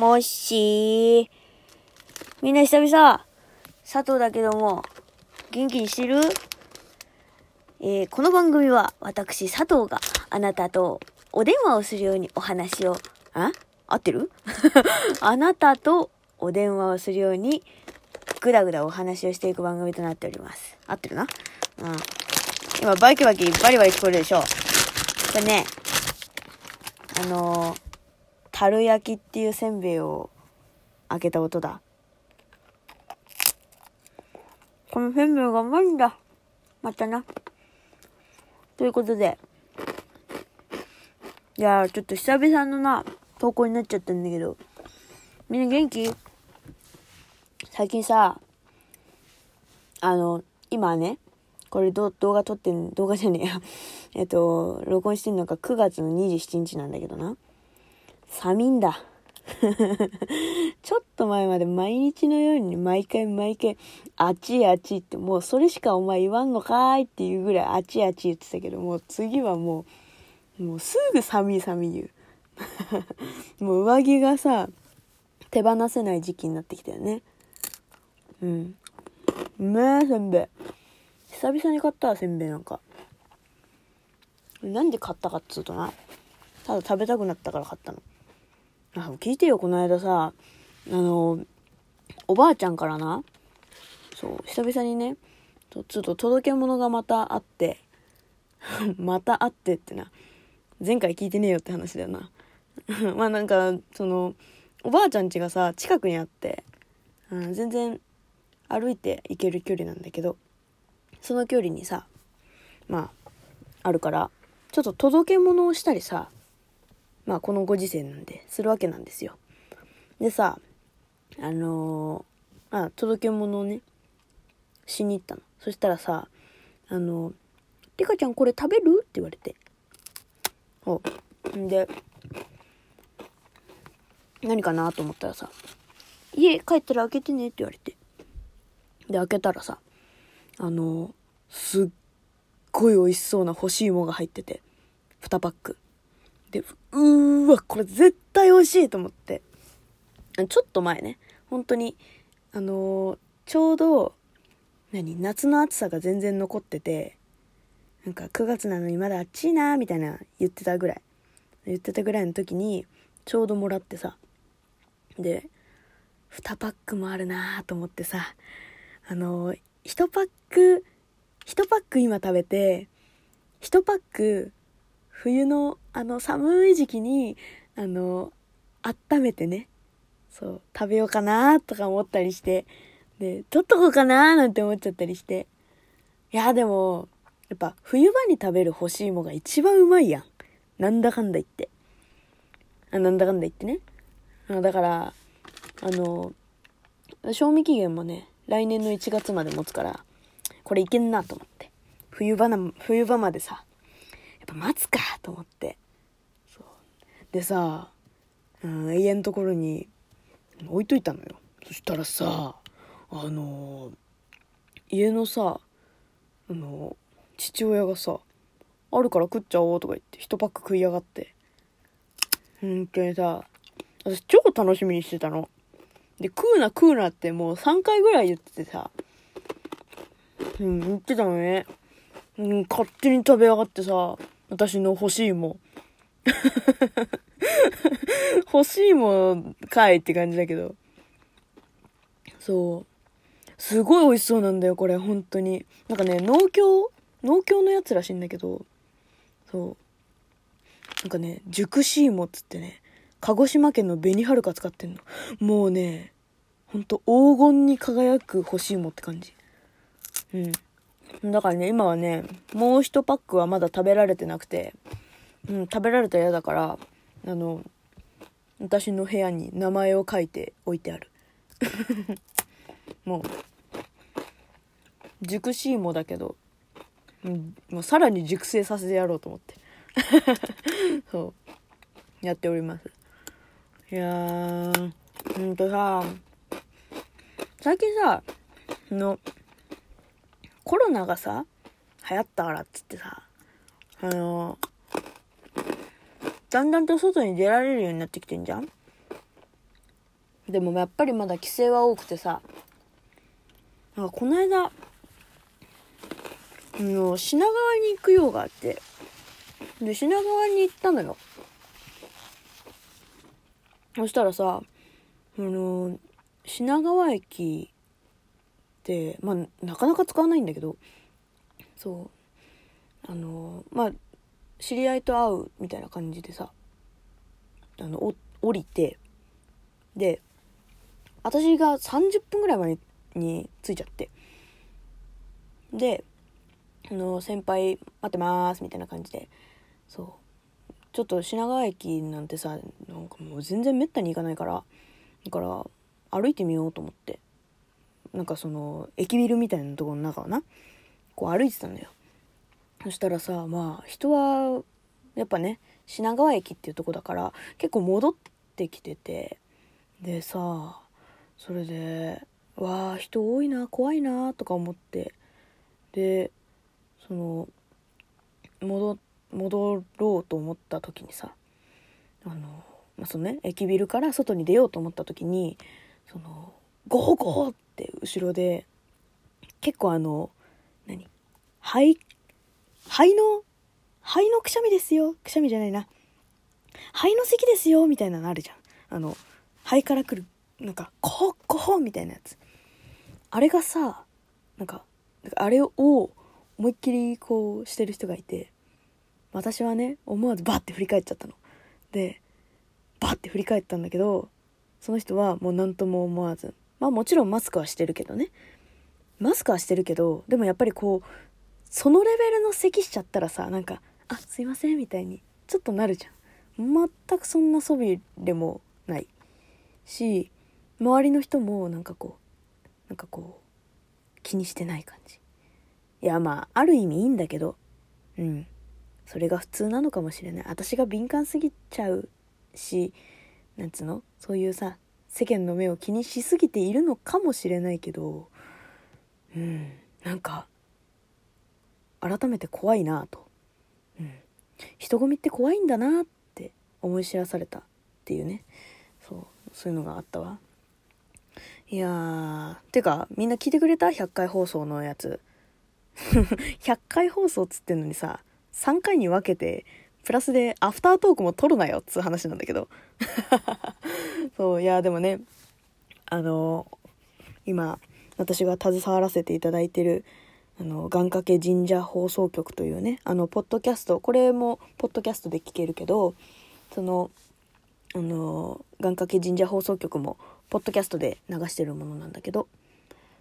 もしー。みんな久々。佐藤だけども、元気にしてる？えー、この番組は私佐藤があなたとお電話をするようにお話を、あ？合ってる？あなたとお電話をするようにぐだぐだお話をしていく番組となっております。合ってるな？うん。今バキバキバリバリ聞こえるでしょこれね、あのー、樽焼きっていうせんべいを開けた音だ。このせんべいがうまいんだ。またな。ということで。いやー、ちょっと久々のな、投稿になっちゃったんだけど。みんな元気？最近さ、あの、今ね、これど動画撮ってん、動画じゃねえや。えっと、録音してんのが9月の27日なんだけどな。寒いんだ。ちょっと前まで毎日のように毎回毎回、あっちあっちってもうそれしかお前言わんのかーいっていうぐらいあっちあっち言ってたけど、もう次はもう、もうすぐ寒い寒い言う。もう上着がさ、手放せない時期になってきたよね。うん。うめえ、せんべい。久々に買ったわ、せんべいなんか。なんで買ったかっつうとな。ただ食べたくなったから買ったの。あ、聞いてよ、この間さ、あの、おばあちゃんからな、そう、久々にね、ちょっと届け物がまたあって、またあってってな。前回聞いてねえよって話だよな。まあなんか、その、おばあちゃん家がさ、近くにあって、うん、全然歩いて行ける距離なんだけど、その距離にさ、まあ、あるから、ちょっと届け物をしたりさ、まあこのご時世なんで、するわけなんですよ。でさ、あのー、あ届け物をね、しに行ったの。そしたらさ、あのー、リカちゃんこれ食べる？って言われて。おんで、何かな？と思ったらさ、家帰ったら開けてねって言われて。で、開けたらさ、あのー、すっごい美味しそうな干し芋が入ってて、2パック。で、うーわ、これ絶対美味しいと思って。ちょっと前ね、本当に、あのー、ちょうど、何、夏の暑さが全然残ってて、なんか9月なのにまだ暑いなみたいな言ってたぐらい。言ってたぐらいの時に、ちょうどもらってさ。で、2パックもあるなと思ってさ、あのー、1パック、1パック今食べて、1パック冬のあの寒い時期にあの温めてねそう食べようかなとか思ったりしてで取っとこうかななんて思っちゃったりして。いやでもやっぱ冬場に食べる干し芋が一番うまいやん。なんだかんだ言って。あなんだかんだ言ってね。あだからあの賞味期限もね来年の1月まで持つからこれいけんなと思って。冬場な冬場までさぱ待つかと思って。そう。でさ、うん、家のところに置いといたのよ。そしたらさ、あのー、家のさ、あのー、父親がさ、あるから食っちゃおうとか言って、一パック食いやがって。本当にさ、私超楽しみにしてたの。で、食うな食うなってもう3回ぐらい言っててさ、うん、言ってたのね。うん、勝手に食べやがってさ、私の欲しいもん。欲しいもんかいって感じだけど。そう。すごい美味しそうなんだよ、これ、本当に。なんかね、農協農協のやつらしいんだけど、そう。なんかね、熟し芋っつってね、鹿児島県の紅はるか使ってんの。もうね、ほんと黄金に輝く干し芋って感じ。うん。だからね、今はね、もう一パックはまだ食べられてなくて、うん、食べられたら嫌だから、あの、私の部屋に名前を書いて置いてある。もう、熟し芋だけど、うん、もうさらに熟成させてやろうと思って。そう。やっております。いやー、ほんとさ、最近さ、の、コロナがさ、流行ったからっつってさ、あのだんだんと外に出られるようになってきてんじゃん？でもやっぱりまだ規制は多くてさなんかこの間あの品川に行く用があってで品川に行ったのよ。そしたらさあの品川駅まあなかなか使わないんだけどそう。あのまあ知り合いと会うみたいな感じでさあのお降りてで私が30分ぐらい前に着いちゃってであの先輩待ってますみたいな感じでそう。ちょっと品川駅なんてさなんかもう全然めったに行かないからだから歩いてみようと思って。なんかその駅ビルみたいなところの中をな？こう歩いてたのよ。そしたらさまあ人はやっぱね品川駅っていうとこだから結構戻ってきててでさそれでわあ人多いな怖いなとか思ってでその戻戻ろうと思った時にさあの、まあ、そのね駅ビルから外に出ようと思った時にそのゴーゴーって後ろで結構あの何？肺？肺の？肺のくしゃみですよ。くしゃみじゃないな。肺の咳ですよ。みたいなのあるじゃん。あの肺から来るなんかコホコホみたいなやつ。あれがさなんかあれを思いっきりこうしてる人がいて私はね思わずバッて振り返っちゃったの。でバッて振り返ったんだけどその人はもう何とも思わずまあもちろんマスクはしてるけどね。マスクはしてるけどでもやっぱりこうそのレベルの咳しちゃったらさなんか「あすいません」みたいにちょっとなるじゃん。全くそんな素振りもない。し周りの人もなんかこうなんかこう気にしてない感じ。いやまあある意味いいんだけどうん。それが普通なのかもしれない。私が敏感すぎちゃうしなんつうの？そういうさ世間の目を気にしすぎているのかもしれないけどうんなんか改めて怖いなと、うん、人混みって怖いんだなって思い知らされたっていうね。そうそういうのがあったわ。いやーてかみんな聞いてくれた？100回放送のやつ。100回放送っつってんのにさ3回に分けてプラスでアフタートークも撮るなよっつう話なんだけど。そういやでもねあの今私が携わらせていただいてるあの願掛け神社放送局というねあのポッドキャストこれもポッドキャストで聞けるけどそのあの願掛け神社放送局もポッドキャストで流してるものなんだけど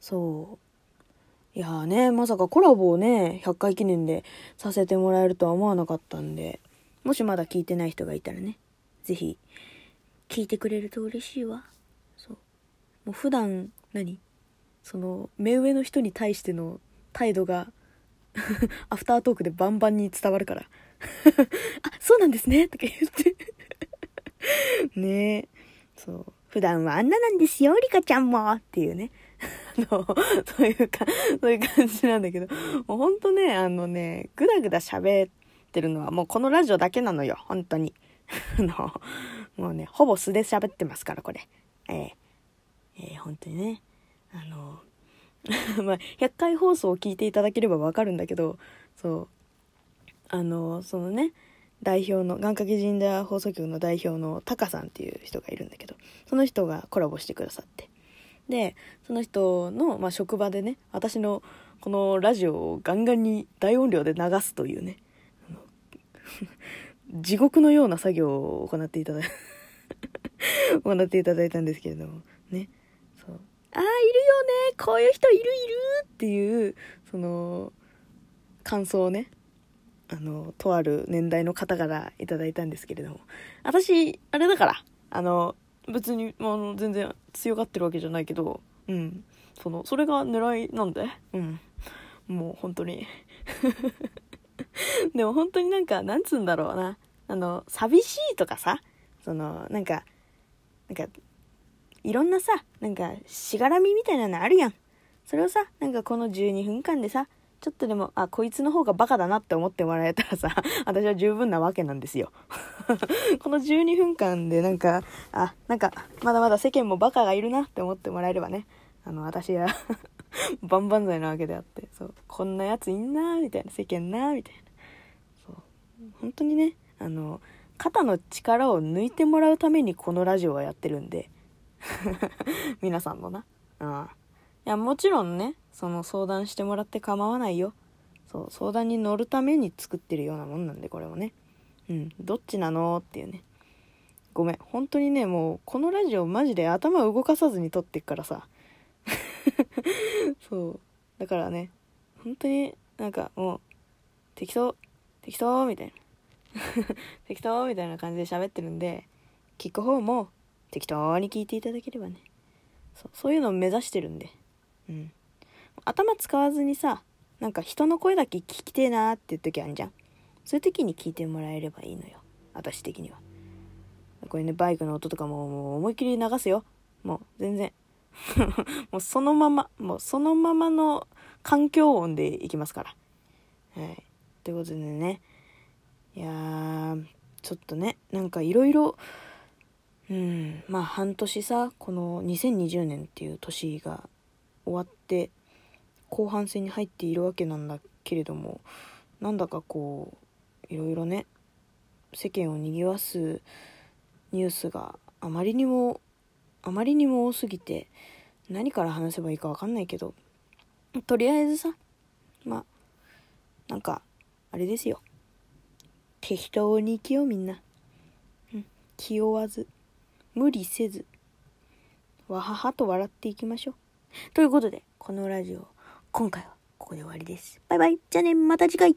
そういやーねまさかコラボをね100回記念でさせてもらえるとは思わなかったんでもしまだ聞いてない人がいたらね是非聞いてくれると嬉しいわ。そう。もう普段何？その目上の人に対しての態度が アフタートークでバンバンに伝わるから。あ、そうなんですねとか言って。ね。え。そう。普段はあんななんですよ、リカちゃんもっていうね。あの、そういうか、そういう感じなんだけど、もうほんとね、あのね、ぐだぐだ喋ってるのはもうこのラジオだけなのよ、本当に。あの、もうね、ほぼ素で喋ってますから、これ。えー、えー、本当にね。あの、まあ、100回放送を聞いていただければわかるんだけど、そう、あの、そのね、代表の、願掛け神社放送局の代表のタカさんっていう人がいるんだけど、その人がコラボしてくださって。で、その人の、まあ、職場でね、私のこのラジオをガンガンに大音量で流すというね、地獄のような作業を行っていただ 行っていただいたんですけれども、ね。ああ、いるよね、こういう人いるいるっていう、その、感想をね、あの、とある年代の方からいただいたんですけれども、私、あれだから、あの、別に、あの、全然強がってるわけじゃないけど、うん、その、それが狙いなんで、うん、もう本当に。でも本当になんか、なんつうんだろうな、あの、寂しいとかさ、その、なんか、なんか、いろんなさ、なんか、しがらみみたいなのあるやん。それをさ、なんかこの12分間でさ、ちょっとでも、あ、こいつの方がバカだなって思ってもらえたらさ、私は十分なわけなんですよ。この12分間でなんか、あ、なんか、まだまだ世間もバカがいるなって思ってもらえればね、あの、私は 万々歳なわけであって、そう、こんなやついんなーみたいな、世間なーみたいな。そう、本当にね、あの、肩の力を抜いてもらうためにこのラジオはやってるんで、皆さんのな。ああ。いや、もちろんね、その相談してもらって構わないよ。そう、相談に乗るために作ってるようなもんなんで、これもね。うん、どっちなのっていうね。ごめん、本当にね、もう、このラジオマジで頭動かさずに撮ってっからさ。そう。だからね、本当になんかもう、適当、適当みたいな。適当みたいな感じで喋ってるんで、聞く方も適当に聞いていただければね。そうそういうのを目指してるんで。うん。頭使わずにさ、なんか人の声だけ聞きてえなーっていう時あるじゃん。そういう時に聞いてもらえればいいのよ。私的には。これね、バイクの音とかももう思いっきり流すよ。もう全然。もうそのまま、もうそのままの環境音でいきますから。はい。ということでね。いやー、ちょっとね、なんかいろいろ、うん、まあ半年さ、この2020年っていう年が終わって後半戦に入っているわけなんだけれどもなんだかこういろいろね世間をにぎわすニュースがあまりにもあまりにも多すぎて何から話せばいいか分かんないけどとりあえずさまあなんかあれですよ。適当に生きようみんな、うん、気負わず無理せずわははと笑っていきましょう。ということで、このラジオ、今回はここで終わりです。バイバイ。じゃあね、また次回。